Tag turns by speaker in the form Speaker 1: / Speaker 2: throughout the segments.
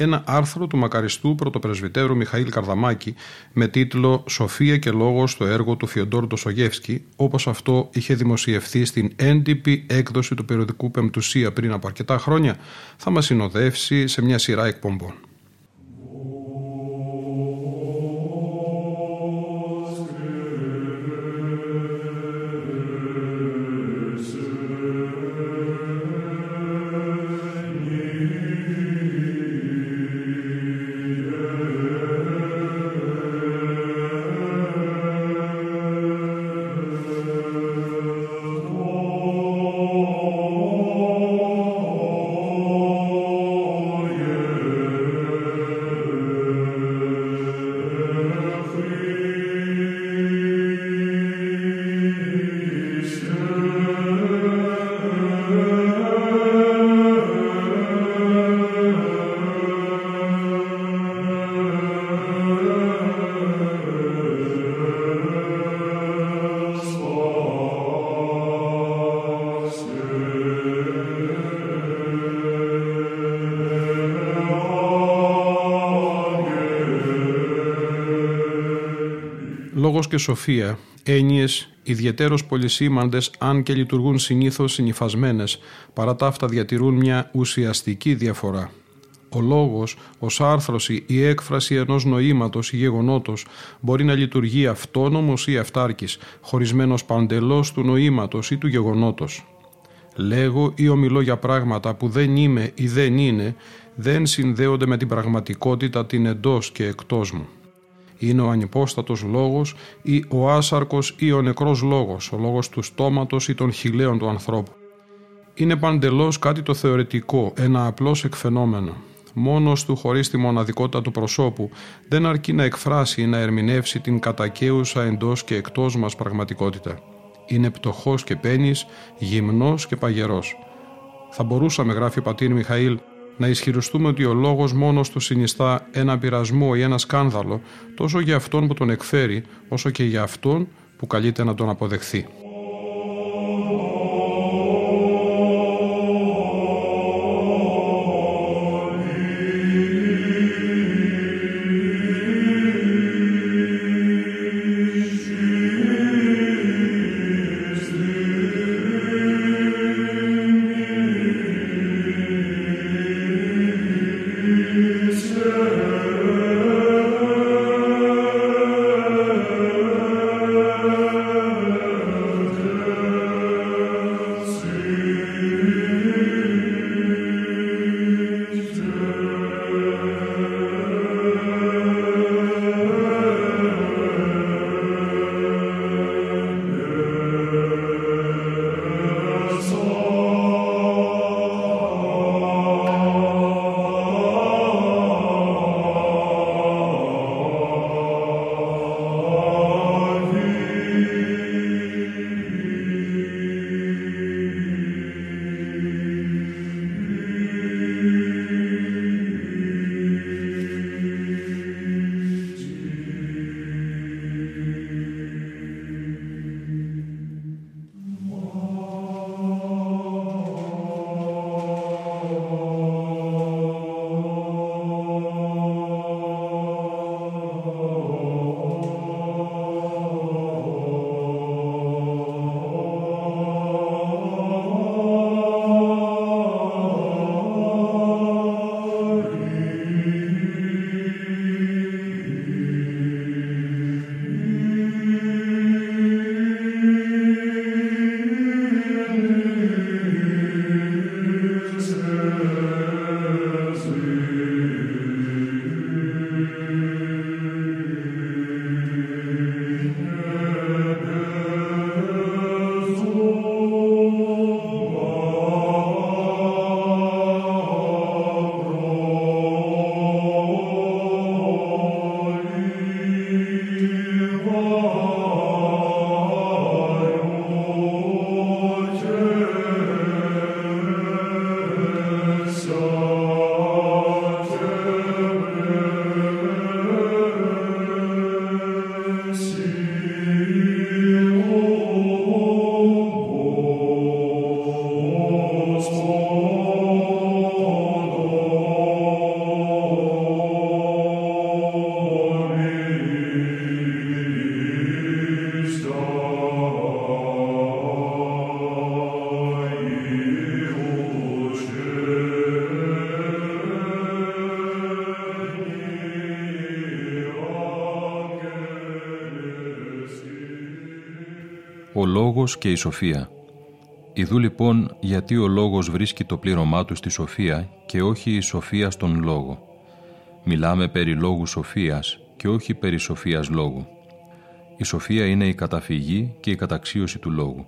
Speaker 1: ένα άρθρο του μακαριστού πρωτοπρεσβυτέρου Μιχαήλ Καρδαμάκη με τίτλο «Σοφία και λόγος στο έργο του Φιοντόρ Ντοσογεύσκη» όπως αυτό είχε δημοσιευθεί στην έντυπη έκδοση του περιοδικού Πεμπτουσία πριν από αρκετά χρόνια θα μας συνοδεύσει σε μια σειρά εκπομπών. Και σοφία, έννοιες ιδιαιτέρως πολυσήμαντες αν και λειτουργούν συνήθως συνυφασμένες, παρά τα αυτά διατηρούν μια ουσιαστική διαφορά. Ο λόγος, ως άρθρωση ή έκφραση ενός νοήματος ή γεγονότος μπορεί να λειτουργεί αυτόνομος ή αυτάρκης, χωρισμένος παντελώς του νοήματος ή του γεγονότος. Λέγω ή ομιλώ για πράγματα που δεν είμαι ή δεν είναι, δεν συνδέονται με την πραγματικότητα την εντός και εκτός μου είναι ο ανυπόστατος λόγος ή ο άσαρκος ή ο νεκρός λόγος, ο λόγος του στόματος ή των χιλέων του ανθρώπου. Είναι παντελώς κάτι το θεωρητικό, ένα απλώς εκφαινόμενο. Μόνος του χωρίς τη μοναδικότητα του προσώπου δεν αρκεί να εκφράσει ή να ερμηνεύσει την κατακαίουσα εντός και εκτός μας πραγματικότητα. Είναι πτωχός και πένης, γυμνός και παγερός. Θα μπορούσαμε, γράφει ο πατήρ Μιχαήλ, να ισχυριστούμε ότι ο λόγος μόνος του συνιστά ένα πειρασμό ή ένα σκάνδαλο τόσο για αυτόν που τον εκφέρει όσο και για αυτόν που καλείται να τον αποδεχθεί.
Speaker 2: Λόγος και η σοφία. Ιδού λοιπόν γιατί ο λόγος βρίσκει το πλήρωμά του στη σοφία και όχι η σοφία στον λόγο. Μιλάμε περί λόγου σοφίας και όχι περί σοφίας λόγου. Η σοφία είναι η καταφυγή και η καταξίωση του λόγου.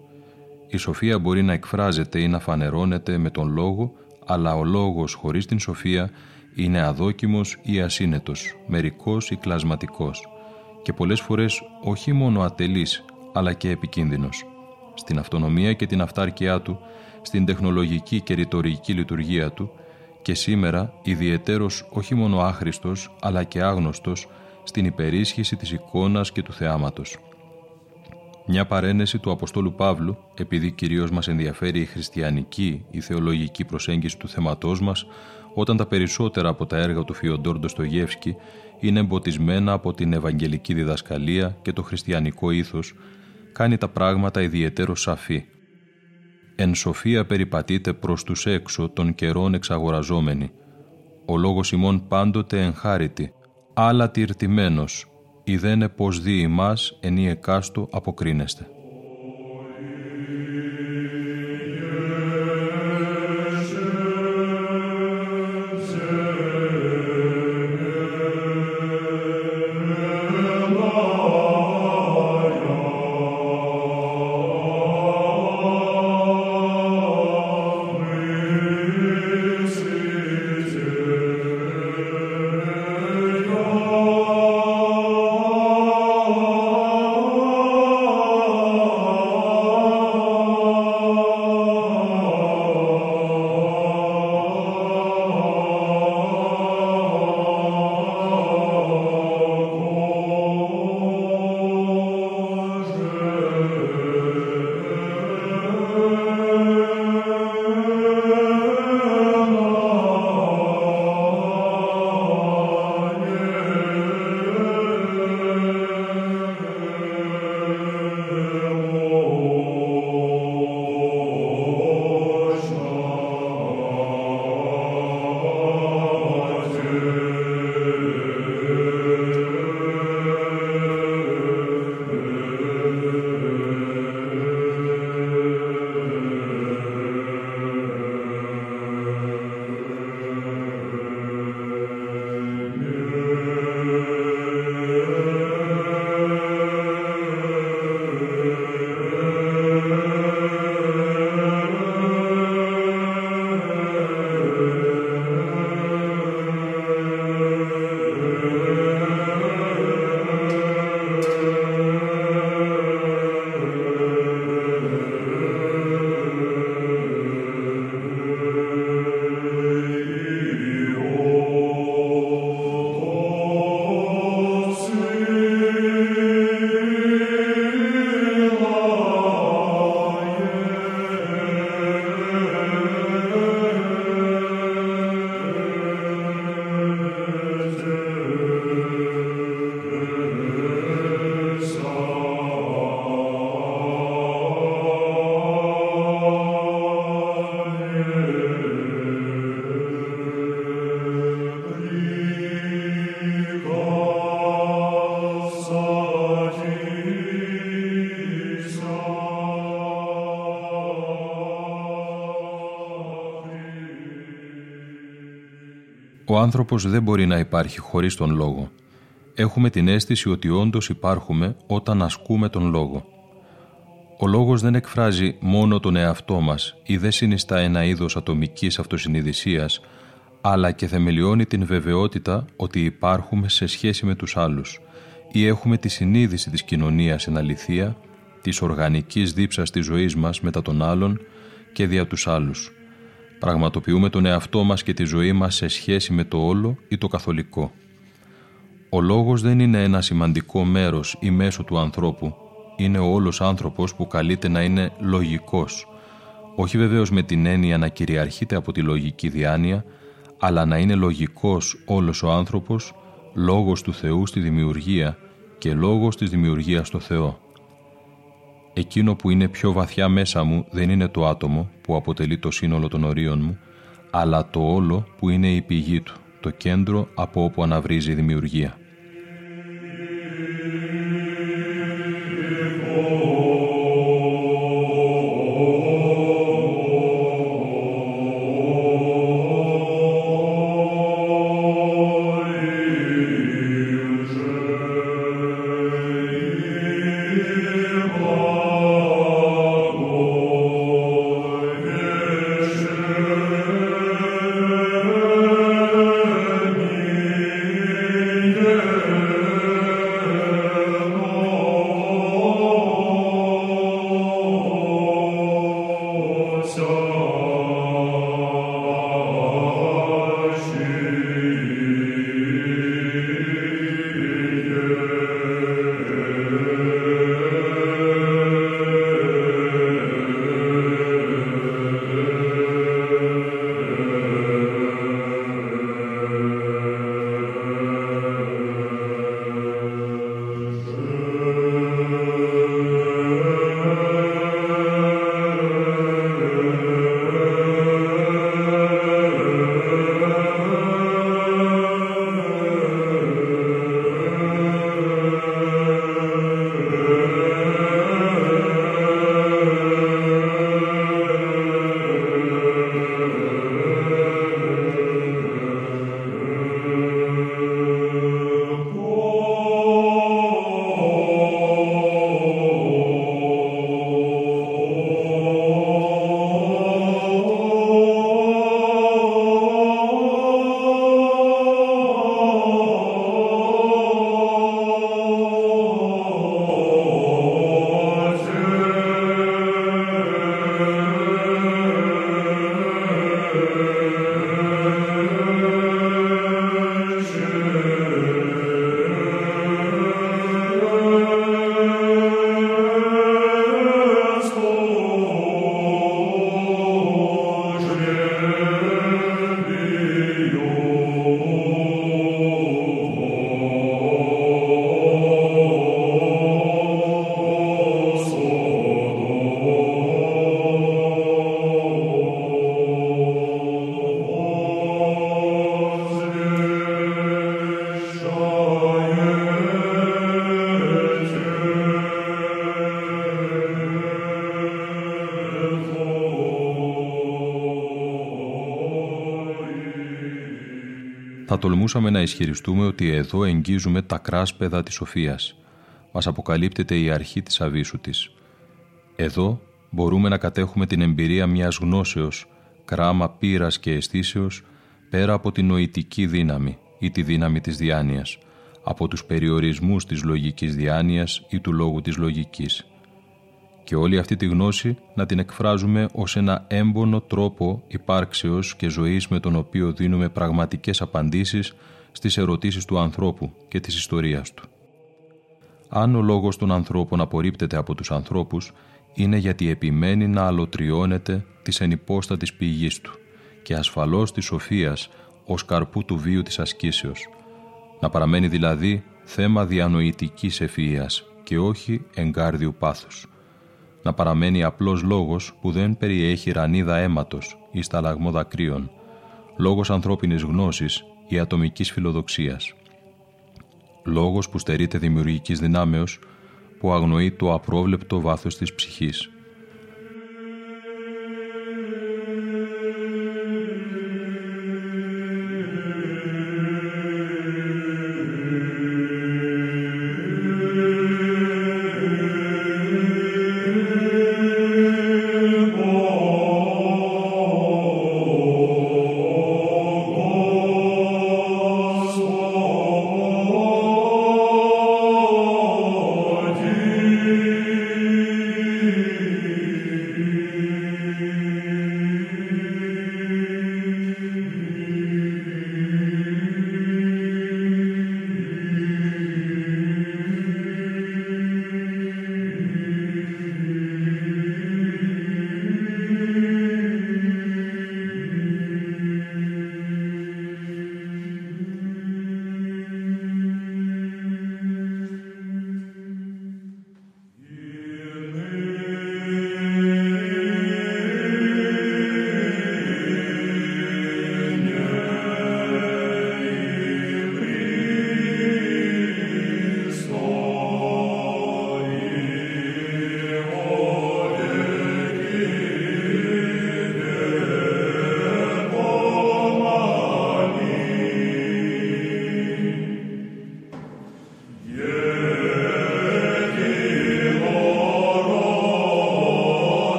Speaker 2: Η σοφία μπορεί να εκφράζεται ή να φανερώνεται με τον λόγο, αλλά ο λόγος χωρίς την σοφία είναι αδόκιμος ή ασύνετος, μερικός ή κλασματικός και πολλές φορές όχι μόνο ατελής, αλλά και επικίνδυνος. Στην αυτονομία και την αυτάρκειά του, στην τεχνολογική και ρητορική λειτουργία του και σήμερα ιδιαιτέρως όχι μόνο άχρηστος, αλλά και άγνωστος στην υπερίσχυση της εικόνας και του θεάματος. Μια παρένεση του Αποστόλου Παύλου, επειδή κυρίως μας ενδιαφέρει η χριστιανική, η θεολογική προσέγγιση του θέματός μας, όταν τα περισσότερα από τα έργα του Φιοντόρ Ντοστογεύσκη είναι εμποτισμένα από την Ευαγγελική διδασκαλία και το χριστιανικό ήθος, κάνει τα πράγματα ιδιαίτερο σαφή. Εν σοφία περιπατείτε προς τους έξω των καιρών εξαγοραζόμενοι. Ο λόγος ημών πάντοτε ενχάρητη, άλλα τυρτημένος, ιδένε πως δει ημάς ενή εκάστο αποκρίνεστε. Άνθρωπος δεν μπορεί να υπάρχει χωρίς τον λόγο. Έχουμε την αίσθηση ότι όντως υπάρχουμε όταν ασκούμε τον λόγο. Ο λόγος δεν εκφράζει μόνο τον εαυτό μας ή δεν συνιστά ένα είδος ατομικής αυτοσυνειδησίας, αλλά και θεμελιώνει την βεβαιότητα ότι υπάρχουμε σε σχέση με τους άλλους ή έχουμε τη συνείδηση της κοινωνίας εν αληθεία, της οργανικής δίψας της ζωής μας μετά τον άλλον και δια τους άλλους. Πραγματοποιούμε τον εαυτό μας και τη ζωή μας σε σχέση με το όλο ή το καθολικό. Ο λόγος δεν είναι ένα σημαντικό μέρος ή μέσο του ανθρώπου. Είναι ο όλος άνθρωπος που καλείται να είναι λογικός. Όχι βεβαίως με την έννοια να κυριαρχείται από τη λογική διάνοια, αλλά να είναι λογικός όλος ο άνθρωπος, λόγος του Θεού στη δημιουργία και λόγος της δημιουργίας στο Θεό. Εκείνο που είναι πιο βαθιά μέσα μου δεν είναι το άτομο που αποτελεί το σύνολο των ορίων μου, αλλά το όλο που είναι η πηγή του, το κέντρο από όπου αναβρίζει η δημιουργία. Τολμούσαμε να ισχυριστούμε ότι εδώ εγγίζουμε τα κράσπεδα της σοφίας. Μας αποκαλύπτεται η αρχή της αβίσου της. Εδώ μπορούμε να κατέχουμε την εμπειρία μιας γνώσεως, κράμα πείρας και αισθήσεως, πέρα από την νοητική δύναμη ή τη δύναμη της διάνοιας, από τους περιορισμούς της λογικής διάνοιας ή του λόγου της λογικής. Και όλη αυτή τη γνώση να την εκφράζουμε ως ένα έμπονο τρόπο υπάρξεως και ζωής με τον οποίο δίνουμε πραγματικές απαντήσεις στις ερωτήσεις του ανθρώπου και της ιστορίας του. Αν ο λόγος των ανθρώπων απορρίπτεται από τους ανθρώπους, είναι γιατί επιμένει να αλωτριώνεται της ενυπόστατης πηγής του και ασφαλώς της σοφίας ως καρπού του βίου της ασκήσεως. Να παραμένει δηλαδή θέμα διανοητικής ευφυΐας και όχι εγκάρδιου πάθους. Να παραμένει απλός λόγος που δεν περιέχει ρανίδα αίματος ή σταλαγμό δακρύων, λόγος ανθρώπινης γνώσης ή ατομικής φιλοδοξίας. Λόγος που στερείται δημιουργικής δυνάμεως, που αγνοεί το απρόβλεπτο βάθος της ψυχής.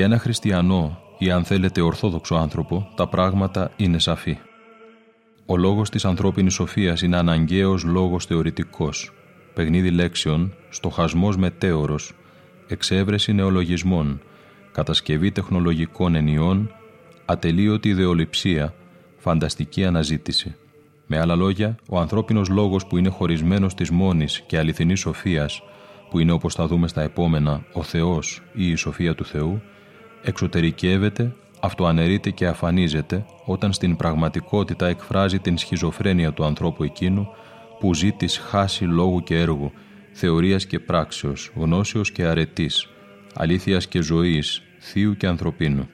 Speaker 3: Για ένα χριστιανό ή αν θέλετε ορθόδοξο άνθρωπο, τα πράγματα είναι σαφή. Ο λόγος της ανθρώπινης σοφίας είναι αναγκαίος λόγος θεωρητικός, παιχνίδι λέξεων, στοχασμός μετέωρος, εξέβρεση νεολογισμών, κατασκευή τεχνολογικών ενιών, ατελείωτη ιδεολειψία, φανταστική αναζήτηση. Με άλλα λόγια, ο ανθρώπινος λόγος που είναι χωρισμένος της μόνης και αληθινής σοφίας, που είναι όπως θα δούμε στα επόμενα ο Θεός ή η σοφία του Θεού, εξωτερικεύεται, αυτοαναιρείται και αφανίζεται όταν στην πραγματικότητα εκφράζει την σχιζοφρένεια του ανθρώπου εκείνου που ζει της χάση λόγου και έργου, θεωρίας και πράξεως, γνώσεως και αρετής, αλήθειας και ζωής, θείου και ανθρωπίνου.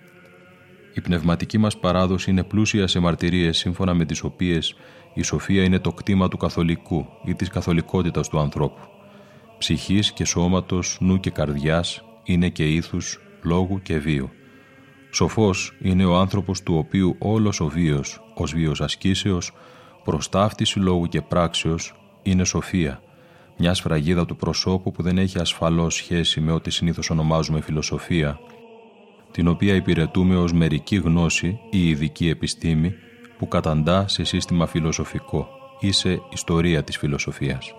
Speaker 3: Η πνευματική μας παράδοση είναι πλούσια σε μαρτυρίες σύμφωνα με τις οποίες η σοφία είναι το κτήμα του καθολικού ή της καθολικότητας του ανθρώπου. Ψυχής και σώματος, νου και καρδιάς είναι και ήθους, λόγου και βίου. Σοφός είναι ο άνθρωπος του οποίου όλος ο βίος, ως βίος ασκήσεως, προστάφτιση λόγου και πράξεως, είναι σοφία, μια σφραγίδα του προσώπου που δεν έχει ασφαλώς σχέση με ό,τι συνήθως ονομάζουμε φιλοσοφία, την οποία υπηρετούμε ως μερική γνώση ή ειδική επιστήμη που καταντά σε σύστημα φιλοσοφικό ή σε ιστορία της φιλοσοφίας.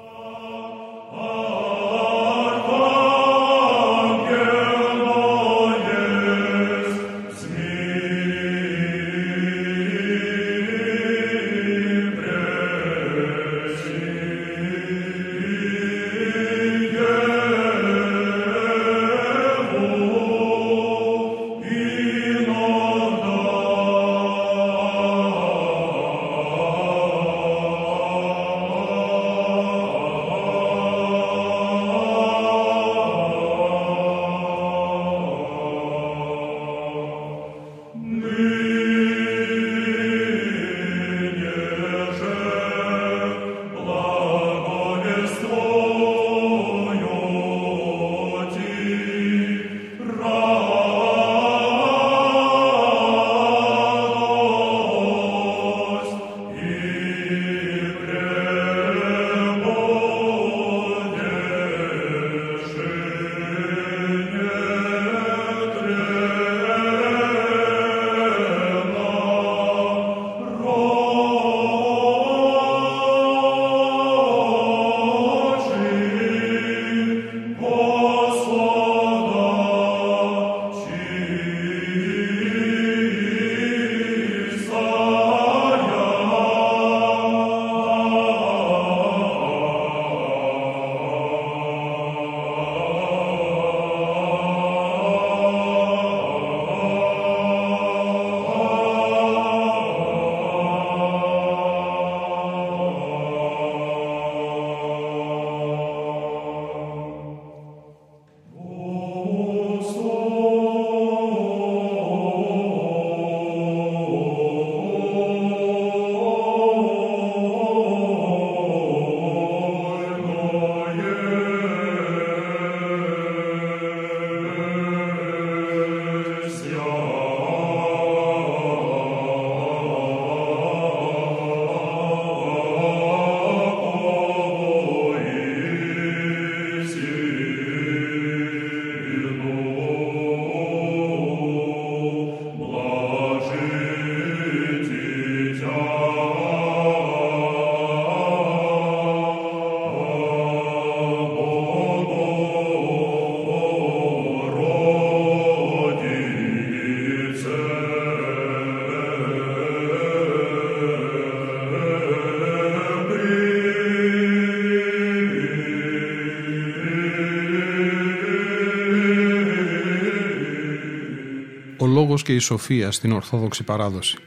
Speaker 1: Και η σοφία στην Ορθόδοξη παράδοση.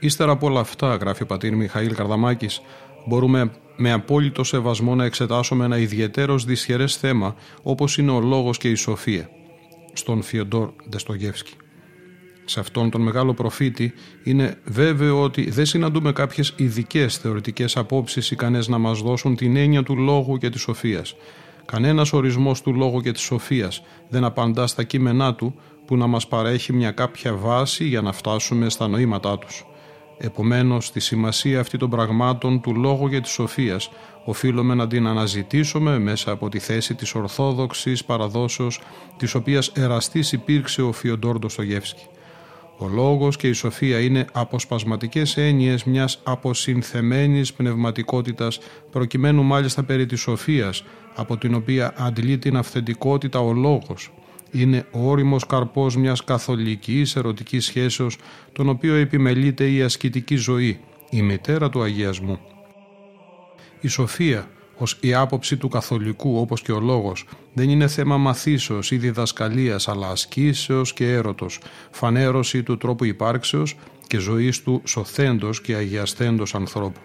Speaker 1: Ύστερα από όλα αυτά, γράφει ο πατήρ Μιχαήλ Καρδαμάκης, μπορούμε με απόλυτο σεβασμό να εξετάσουμε ένα ιδιαίτερο δυσχερές θέμα όπως είναι ο λόγος και η σοφία, στον Φιοντόρ Ντεστογεύσκη. Σε αυτόν τον μεγάλο προφήτη είναι βέβαιο ότι δεν συναντούμε κάποιες ειδικές θεωρητικές απόψεις ικανές να μας δώσουν την έννοια του λόγου και της σοφίας. Κανένας ορισμός του λόγου και της σοφίας δεν απαντά στα κείμενά του που να μας παρέχει μια κάποια βάση για να φτάσουμε στα νοήματά τους. Επομένως, στη σημασία αυτή των πραγμάτων του λόγου για της σοφίας οφείλουμε να την αναζητήσουμε μέσα από τη θέση της ορθόδοξης παραδόσεως της οποίας εραστής υπήρξε ο Φιοντόρ Ντοστογεύσκη. Ο λόγος και η σοφία είναι αποσπασματικές έννοιες μιας αποσυνθεμένης πνευματικότητας προκειμένου μάλιστα περί της σοφίας από την οποία αντλεί την αυθεντικότητα ο λόγος. Είναι ο όριμος καρπός μιας καθολικής ερωτικής σχέσεως τον οποίο επιμελείται η ασκητική ζωή, η μητέρα του αγιασμού. Η σοφία ως η άποψη του καθολικού όπως και ο λόγος δεν είναι θέμα μαθήσεως ή διδασκαλίας αλλά ασκήσεως και έρωτος, φανέρωση του τρόπου υπάρξεως και ζωής του σωθέντος και αγιαστέντος ανθρώπου.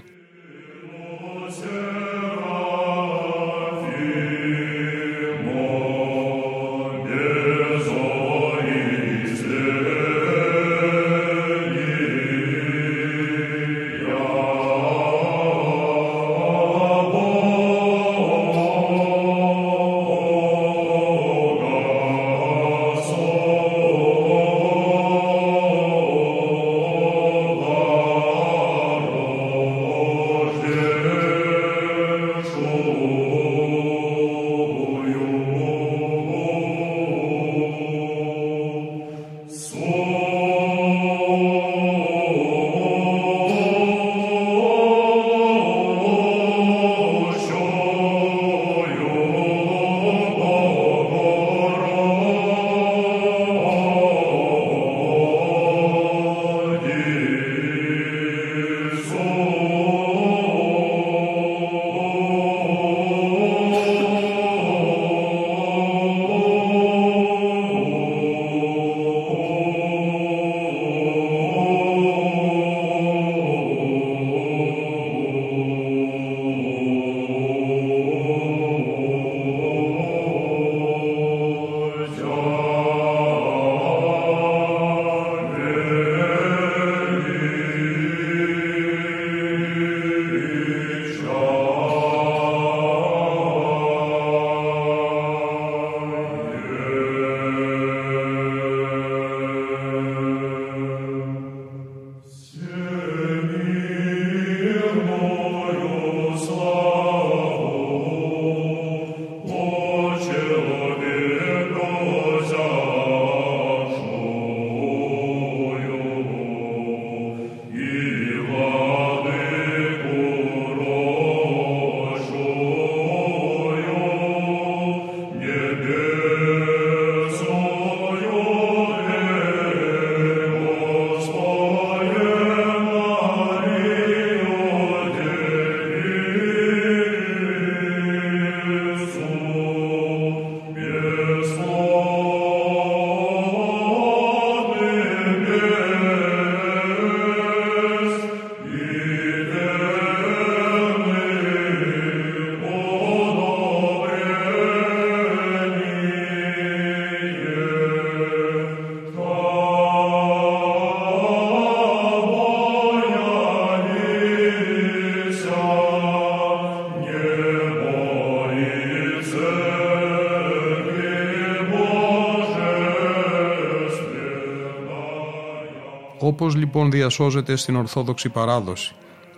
Speaker 1: Λοιπόν διασώζεται στην Ορθόδοξη παράδοση.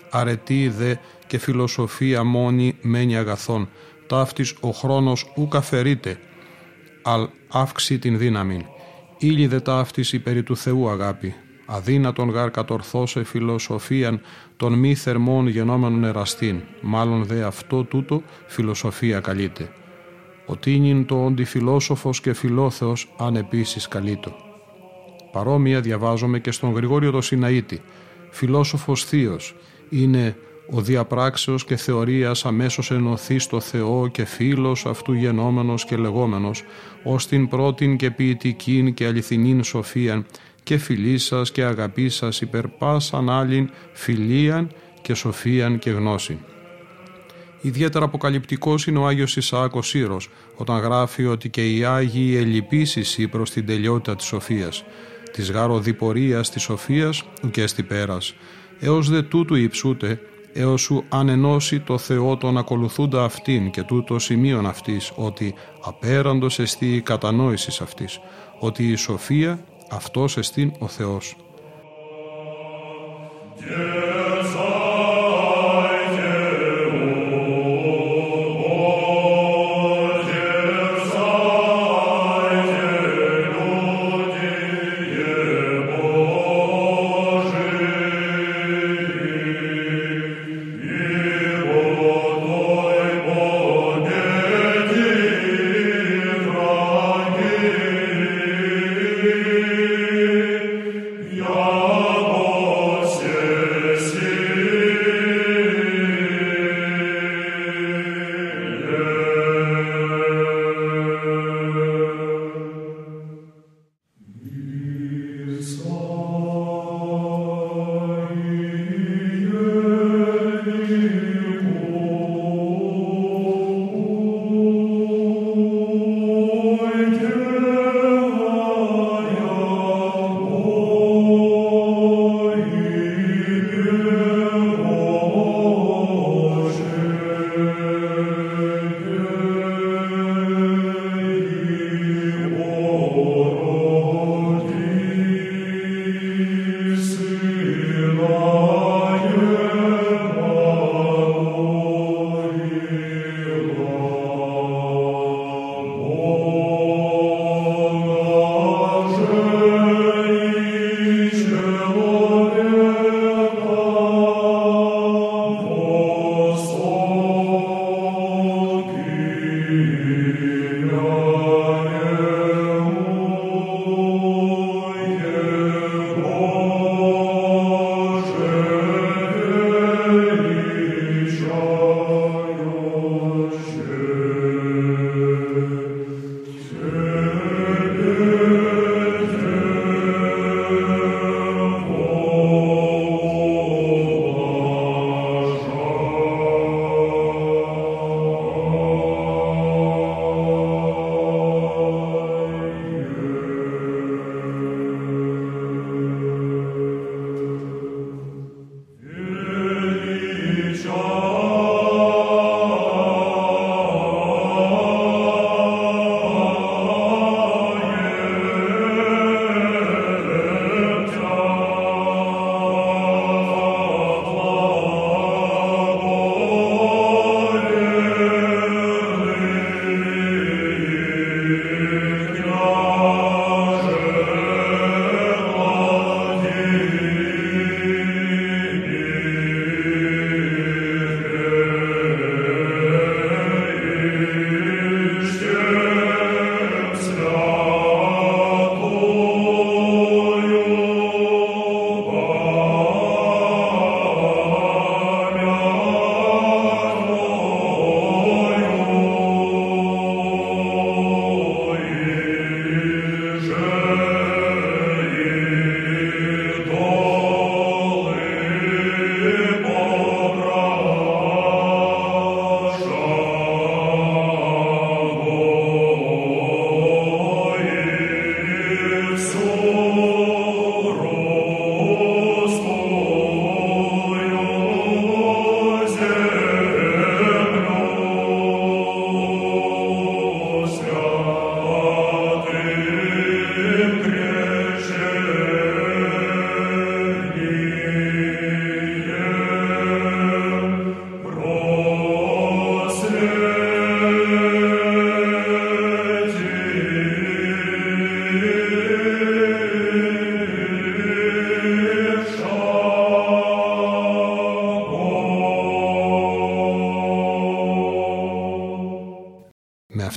Speaker 1: Αρετή δε και φιλοσοφία μόνη μένει αγαθών. Ταύτης ο χρόνος ου καφερείται, αλ αύξει την δύναμη. Ήλι δε ταύτης υπέρι του Θεού αγάπη. Αδύνατον γάρ κατορθώσε φιλοσοφίαν των μη θερμών γενόμενων εραστήν. Μάλλον δε αυτό τούτο φιλοσοφία καλείται. Ο τίνιν το όντι φιλόσοφος και φιλόθεος αν επίσης καλείτο. Παρόμοια διαβάζομαι και στον Γρηγόριο το Σιναήτη. Φιλόσοφος θείος είναι ο διαπράξεως και θεωρίας αμέσως ενωθεί στο Θεό και φίλος αυτού γενόμενος και λεγόμενος, ως την πρώτην και ποιητικήν και αληθινήν σοφίαν και φιλής σας και αγαπής σας υπερ πάσαν άλλην φιλίαν και σοφίαν και γνώση. Ιδιαίτερα αποκαλυπτικός είναι ο Άγιος Ισαάκος Σύρος, όταν γράφει ότι και οι Άγιοι ελυπήσεις προς την τελειότητα της σοφίας της γαροδηπορίας της σοφίας ουκ στη πέρας, έως δε τούτου υψούτε, έως σου ανενώσει το Θεό τον ακολουθούντα αυτήν και τούτο σημείων αυτής, ότι απέραντος εστί η κατανόησης αυτής, ότι η σοφία αυτός εστίν ο Θεός.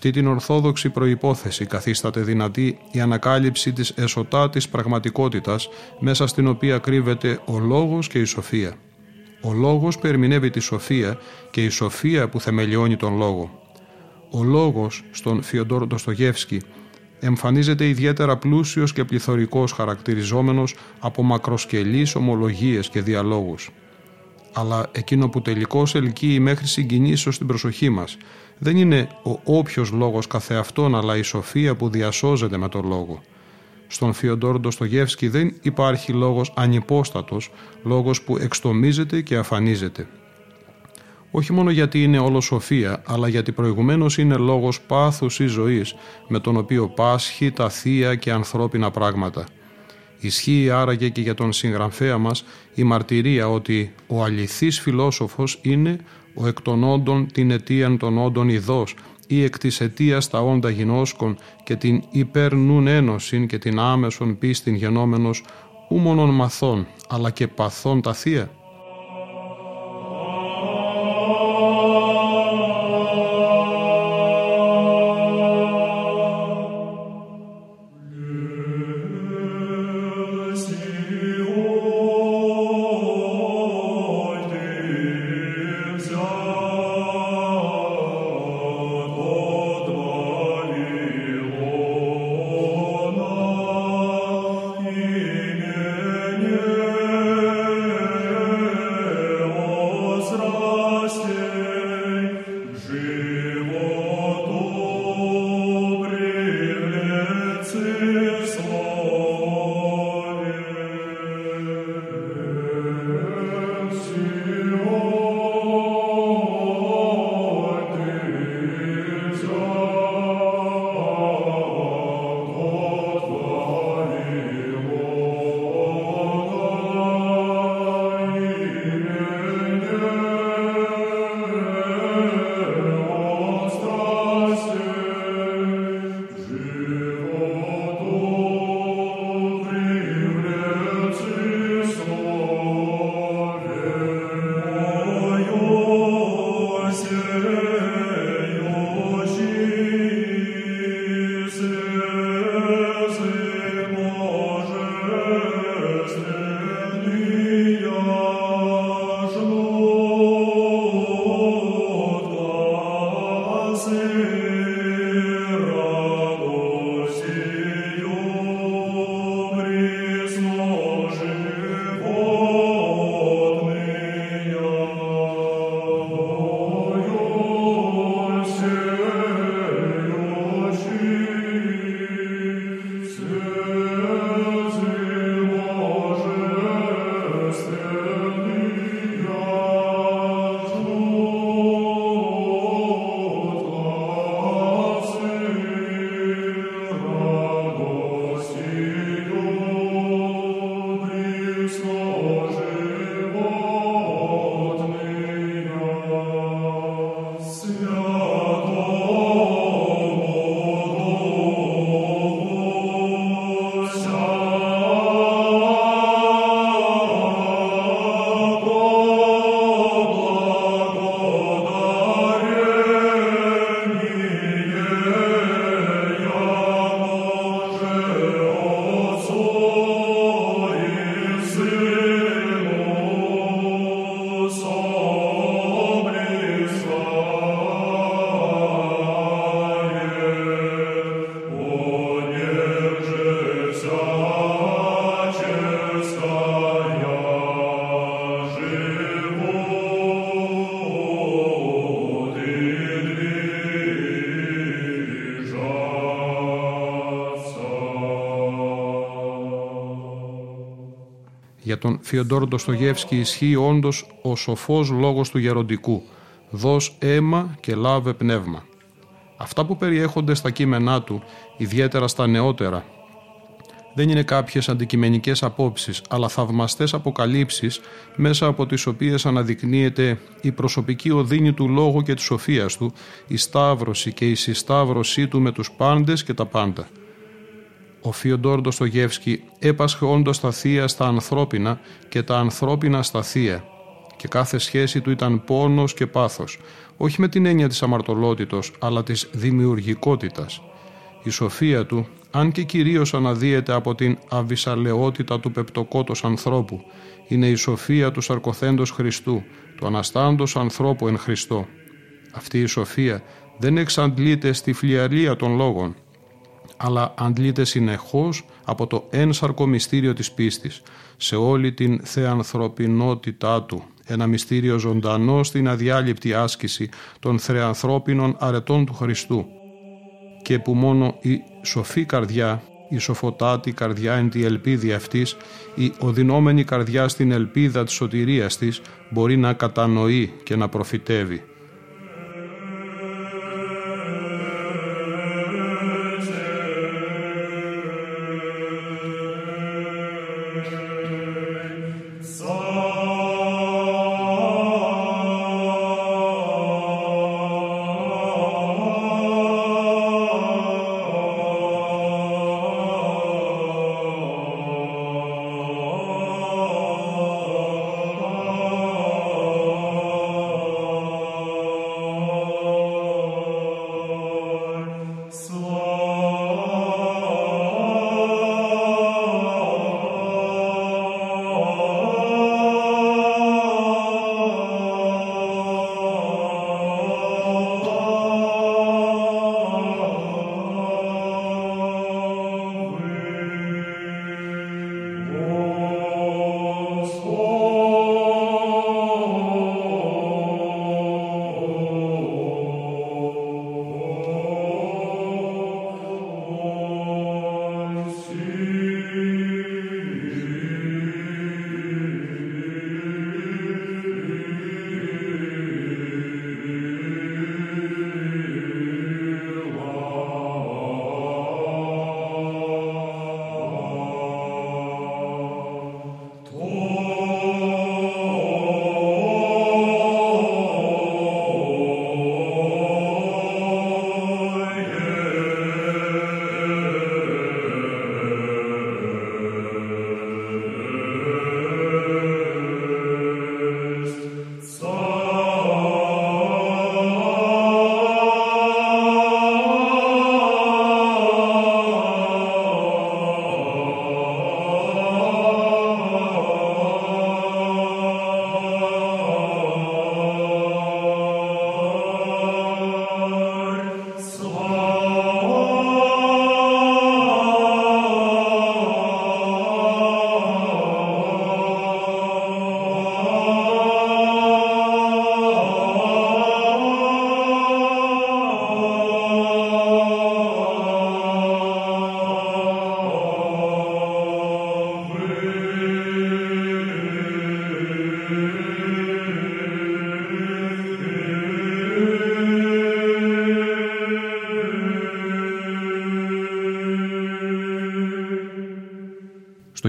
Speaker 1: Αυτή την ορθόδοξη προϋπόθεση καθίσταται δυνατή η ανακάλυψη της εσωτάτης πραγματικότητας μέσα στην οποία κρύβεται ο λόγος και η σοφία. Ο λόγος που ερμηνεύει τη σοφία και η σοφία που θεμελιώνει τον λόγο. Ο λόγος στον Φιοντόρ Ντοστογεύσκη εμφανίζεται ιδιαίτερα πλούσιος και πληθωρικός χαρακτηριζόμενος από μακροσκελείς ομολογίες και διαλόγους. Αλλά εκείνο που τελικώς ελκύει μέχρι συγκινήσεως στην προσοχή μας δεν είναι ο όποιος λόγος καθεαυτόν αλλά η σοφία που διασώζεται με τον λόγο. Στον Φιοντόρ Ντοστογεύσκη δεν υπάρχει λόγος ανυπόστατος, λόγος που εξτομίζεται και αφανίζεται. Όχι μόνο γιατί είναι όλο σοφία, αλλά γιατί προηγουμένως είναι λόγος πάθους ή ζωής, με τον οποίο πάσχει τα θεία και ανθρώπινα πράγματα.
Speaker 3: Ισχύει άραγε και για τον συγγραφέα μας η μαρτυρία ότι ο αληθής φιλόσοφος είναι ο εκ των όντων την αιτίαν των όντων ειδός ή εκ της αιτίας τα όντα γινώσκων και την υπερνούν ένωσιν και την άμεσον πίστην γενόμενος ου μόνον μαθών αλλά και παθών τα θεία. Τον Φιοντόρ Ντοστογεύσκη ισχύει όντως ο σοφός λόγος του γεροντικού «Δώσ' αίμα και λάβε πνεύμα». Αυτά που περιέχονται στα κείμενά του, ιδιαίτερα στα νεότερα, δεν είναι κάποιες αντικειμενικές απόψεις, αλλά θαυμαστές αποκαλύψεις μέσα από τις οποίες αναδεικνύεται η προσωπική οδύνη του λόγου και της σοφίας του, η σταύρωση και η συσταύρωσή του με τους πάντες και τα πάντα. Ο Φιοντόρ Ντοστογεύσκη έπασχε όντως τα θεία στα ανθρώπινα και τα ανθρώπινα στα θεία και κάθε σχέση του ήταν πόνος και πάθος, όχι με την έννοια της αμαρτωλότητος, αλλά της δημιουργικότητας. Η σοφία του, αν και κυρίως αναδύεται από την αβυσαλαιότητα του πεπτοκότος ανθρώπου, είναι η σοφία του σαρκοθέντος Χριστού, του αναστάντος ανθρώπου εν Χριστώ. Αυτή η σοφία δεν εξαντλείται στη φλιαρία των λόγων, αλλά αντλείται συνεχώς από το ένσαρκο μυστήριο της πίστης, σε όλη την θεανθρωπινότητά του, ένα μυστήριο ζωντανό στην αδιάλειπτη άσκηση των θεανθρώπινων αρετών του Χριστού και που μόνο η σοφή καρδιά, η σοφοτάτη καρδιά εν τη ελπίδη αυτής, η οδυνόμενη καρδιά στην ελπίδα της σωτηρίας της μπορεί να κατανοεί και να προφητεύει.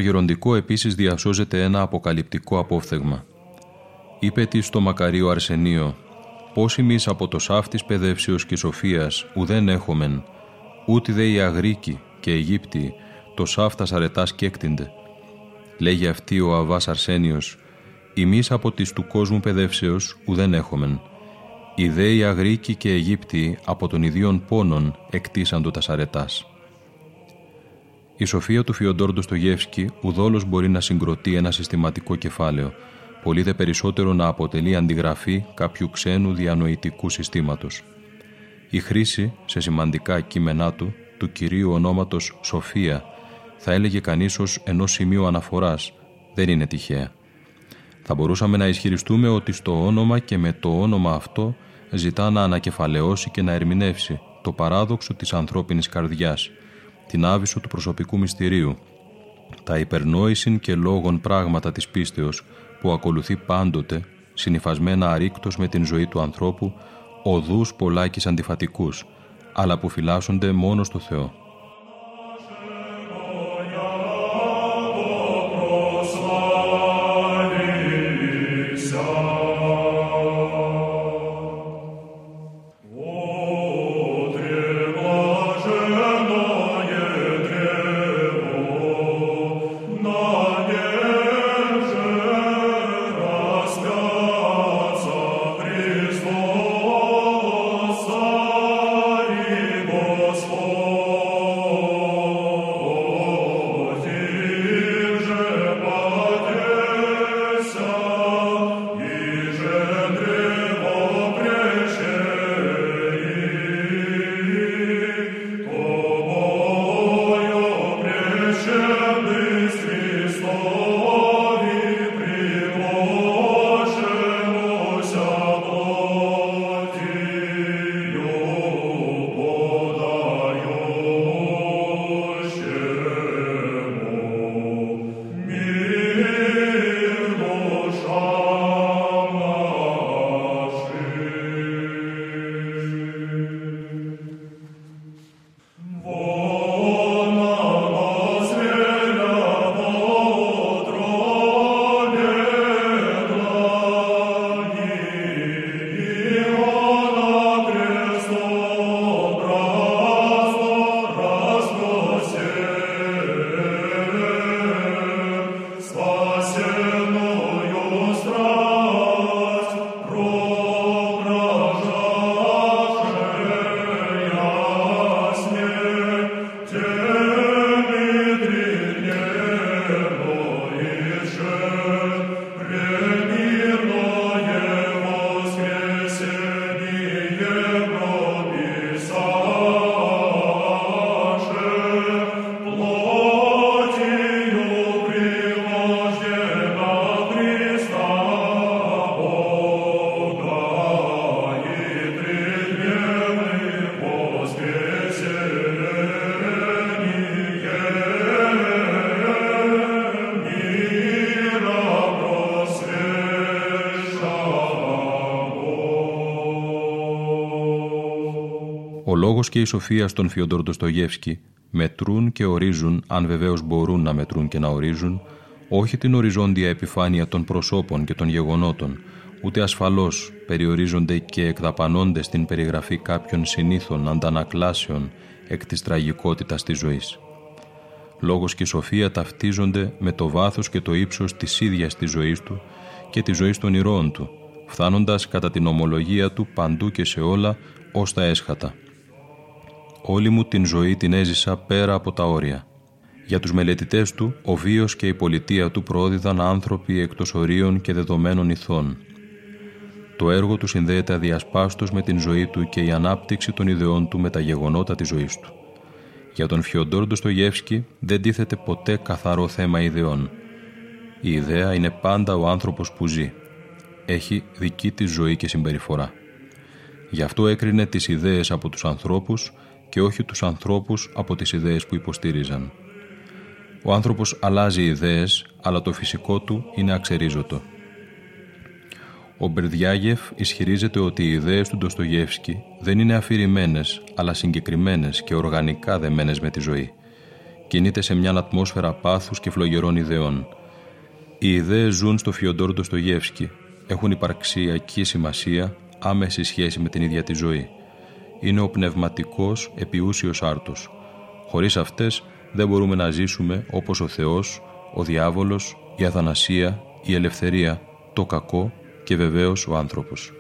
Speaker 2: Γεροντικό επίσης διασώζεται ένα αποκαλυπτικό απόφθεγμα. Είπε τη στο μακαρίο Αρσενίο «Πώς εμείς από το σάφτης παιδεύσεως και σοφίας ουδέν έχομεν, ούτε δε οι Αγρίκοι και Αιγύπτιοι το σάφτας αρετάς έκτινται. Λέγει αυτή ο Αβάς Αρσένιος «Εμείς από τις του κόσμου παιδεύσεως ουδέν έχομεν, οι δε οι Αγρίκοι και Αιγύπτιοι από των ιδίων πόνων εκτίσαντο τας σαρετάς». Η σοφία του Φιοντόρ Ντοστογεύσκη ουδόλω μπορεί να συγκροτεί ένα συστηματικό κεφάλαιο, πολύ δε περισσότερο να αποτελεί αντιγραφή κάποιου ξένου διανοητικού συστήματος. Η χρήση σε σημαντικά κείμενά του του κυρίου ονόματος Σοφία θα έλεγε κανείς ως ενός σημείου αναφοράς, δεν είναι τυχαία. Θα μπορούσαμε να ισχυριστούμε ότι στο όνομα και με το όνομα αυτό ζητά να ανακεφαλαιώσει και να ερμηνεύσει το παράδοξο της ανθρώπινης καρδιάς, την άβυσο του προσωπικού μυστηρίου, τα υπερνόησιν και λόγων πράγματα της πίστεως που ακολουθεί πάντοτε, συνειφασμένα αρρήκτος με την ζωή του ανθρώπου, οδούς πολλάκις αντιφατικούς, αλλά που φυλάσσονται μόνο στο Θεό. Και η σοφία στον Φιοντόρ Ντοστογεύσκη μετρούν και ορίζουν, αν βεβαίως μπορούν να μετρούν και να ορίζουν, όχι την οριζόντια επιφάνεια των προσώπων και των γεγονότων, ούτε ασφαλώς περιορίζονται και εκδαπανώνται στην περιγραφή κάποιων συνήθων αντανακλάσεων εκ της τραγικότητας της ζωής. Λόγος και η σοφία ταυτίζονται με το βάθος και το ύψος της ίδιας της ζωής του και της ζωής των ηρώων του, φτάνοντας κατά την ομολογία του παντού και σε όλα ως τα έσχατα. Όλη μου την ζωή την έζησα πέρα από τα όρια. Για τους μελετητές του, ο βίος και η πολιτεία του πρόδιδαν άνθρωποι εκτός ορίων και δεδομένων ηθών. Το έργο του συνδέεται αδιασπάστος με την ζωή του και η ανάπτυξη των ιδεών του με τα γεγονότα της ζωής του. Για τον Φιοντόρ Ντοστογεύσκη δεν τίθεται ποτέ καθαρό θέμα ιδεών. Η ιδέα είναι πάντα ο άνθρωπος που ζει. Έχει δική της ζωή και συμπεριφορά. Γι' αυτό έκρινε τις ιδέες από τους ανθρώπους και όχι τους ανθρώπους από τις ιδέες που υποστήριζαν. Ο άνθρωπος αλλάζει ιδέες, αλλά το φυσικό του είναι αξερίζωτο. Ο Μπερδιάγεφ ισχυρίζεται ότι οι ιδέες του Ντοστογεύσκη δεν είναι αφηρημένες, αλλά συγκεκριμένες και οργανικά δεμένες με τη ζωή.
Speaker 3: Κινείται σε μια ατμόσφαιρα πάθους και φλογερών ιδεών. Οι ιδέες ζουν στο Φιοντόρ Ντοστογεύσκη. Έχουν υπαρξιακή σημασία, άμεση σχέση με την ίδια τη ζωή. Είναι ο πνευματικός επιούσιος άρτος. Χωρίς αυτές δεν μπορούμε να ζήσουμε όπως ο Θεός, ο διάβολος, η αθανασία, η ελευθερία, το κακό και βεβαίως ο άνθρωπος.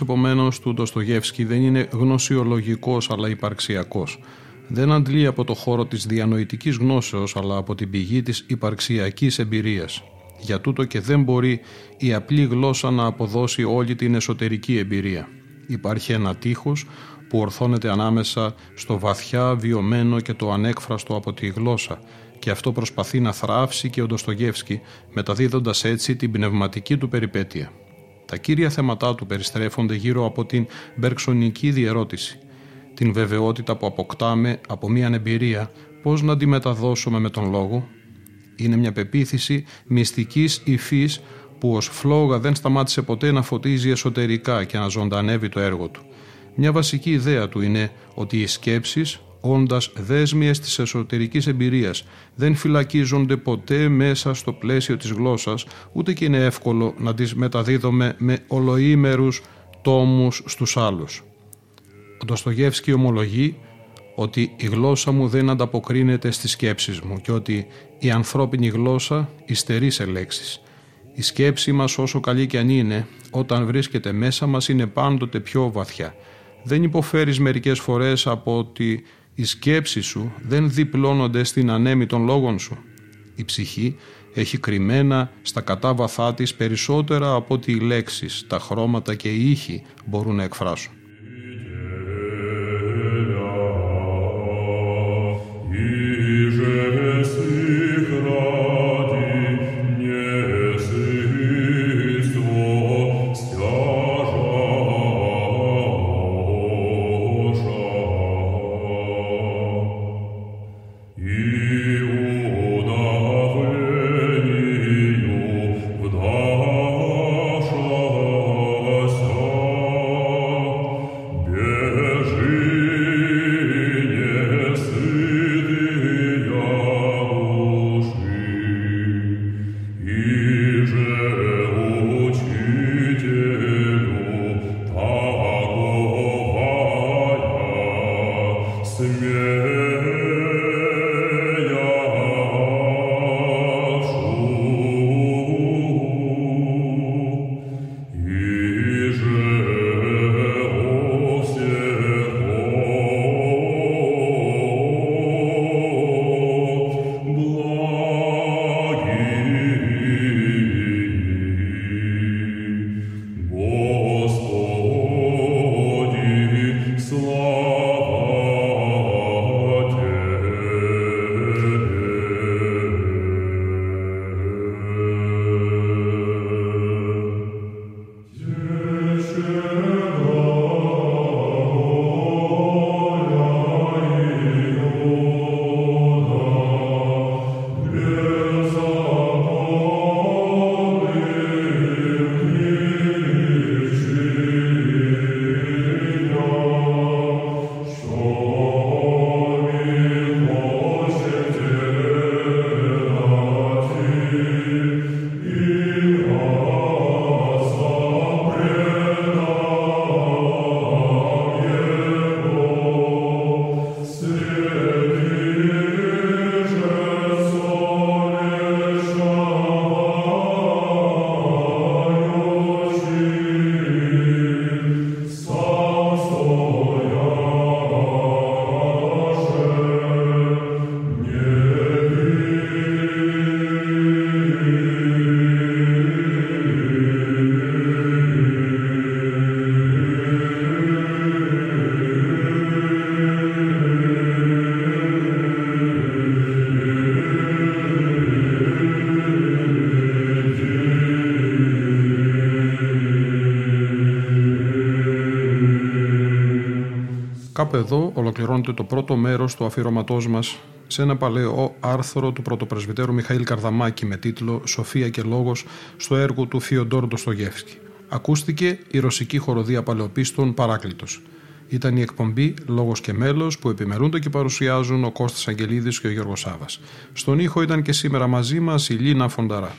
Speaker 1: Λόγος επομένως του Ντοστογεύσκη δεν είναι γνωσιολογικός αλλά υπαρξιακός. Δεν αντλεί από το χώρο της διανοητικής γνώσεως αλλά από την πηγή της υπαρξιακής εμπειρίας. Για τούτο και δεν μπορεί η απλή γλώσσα να αποδώσει όλη την εσωτερική εμπειρία. Υπάρχει ένα τείχος που ορθώνεται ανάμεσα στο βαθιά βιωμένο και το ανέκφραστο από τη γλώσσα και αυτό προσπαθεί να θράψει και ο Ντοστογεύσκη μεταδίδοντας έτσι την πνευματική του περιπέτεια. Τα κύρια θέματά του περιστρέφονται γύρω από την μπερξονική διερώτηση. Την βεβαιότητα που αποκτάμε από μια εμπειρία, πώς να τη μεταδώσουμε με τον λόγο. Είναι μια πεποίθηση μυστικής υφής που ως φλόγα δεν σταμάτησε ποτέ να φωτίζει εσωτερικά και να ζωντανεύει το έργο του. Μια βασική ιδέα του είναι ότι οι σκέψεις όντας δέσμιες της εσωτερικής εμπειρίας, δεν φυλακίζονται ποτέ μέσα στο πλαίσιο της γλώσσας, ούτε και είναι εύκολο να τις μεταδίδουμε με ολοήμερους τόμους στους άλλους. Ο Ντοστογεύσκη ομολογεί ότι η γλώσσα μου δεν ανταποκρίνεται στις σκέψεις μου και ότι η ανθρώπινη γλώσσα υστερεί σε λέξεις. Η σκέψη μας όσο καλή και αν είναι, όταν βρίσκεται μέσα μας είναι πάντοτε πιο βαθιά. Δεν υποφέρεις μερικές φορές από ότι οι σκέψεις σου δεν διπλώνονται στην ανέμη των λόγων σου. Η ψυχή έχει κρυμμένα στα κατάβαθά της περισσότερα από ότι οι λέξεις, τα χρώματα και οι ήχοι μπορούν να εκφράσουν. Εδώ ολοκληρώνεται το πρώτο μέρος του αφιερωματός μας σε ένα παλαιό άρθρο του πρωτοπρεσβυτέρου Μιχαήλ Καρδαμάκη με τίτλο «Σοφία και λόγος» στο έργο του Φιοντόρ Ντοστογεύσκη. Ακούστηκε η ρωσική χοροδία παλαιοπίστων Παράκλητος. Ήταν η εκπομπή Λόγος και Μέλος που επιμερούνται και παρουσιάζουν ο Κώστας Αγγελίδης και ο Γιώργος Σάβας. Στον ήχο ήταν και σήμερα μαζί μας η Λίνα Φονταρά.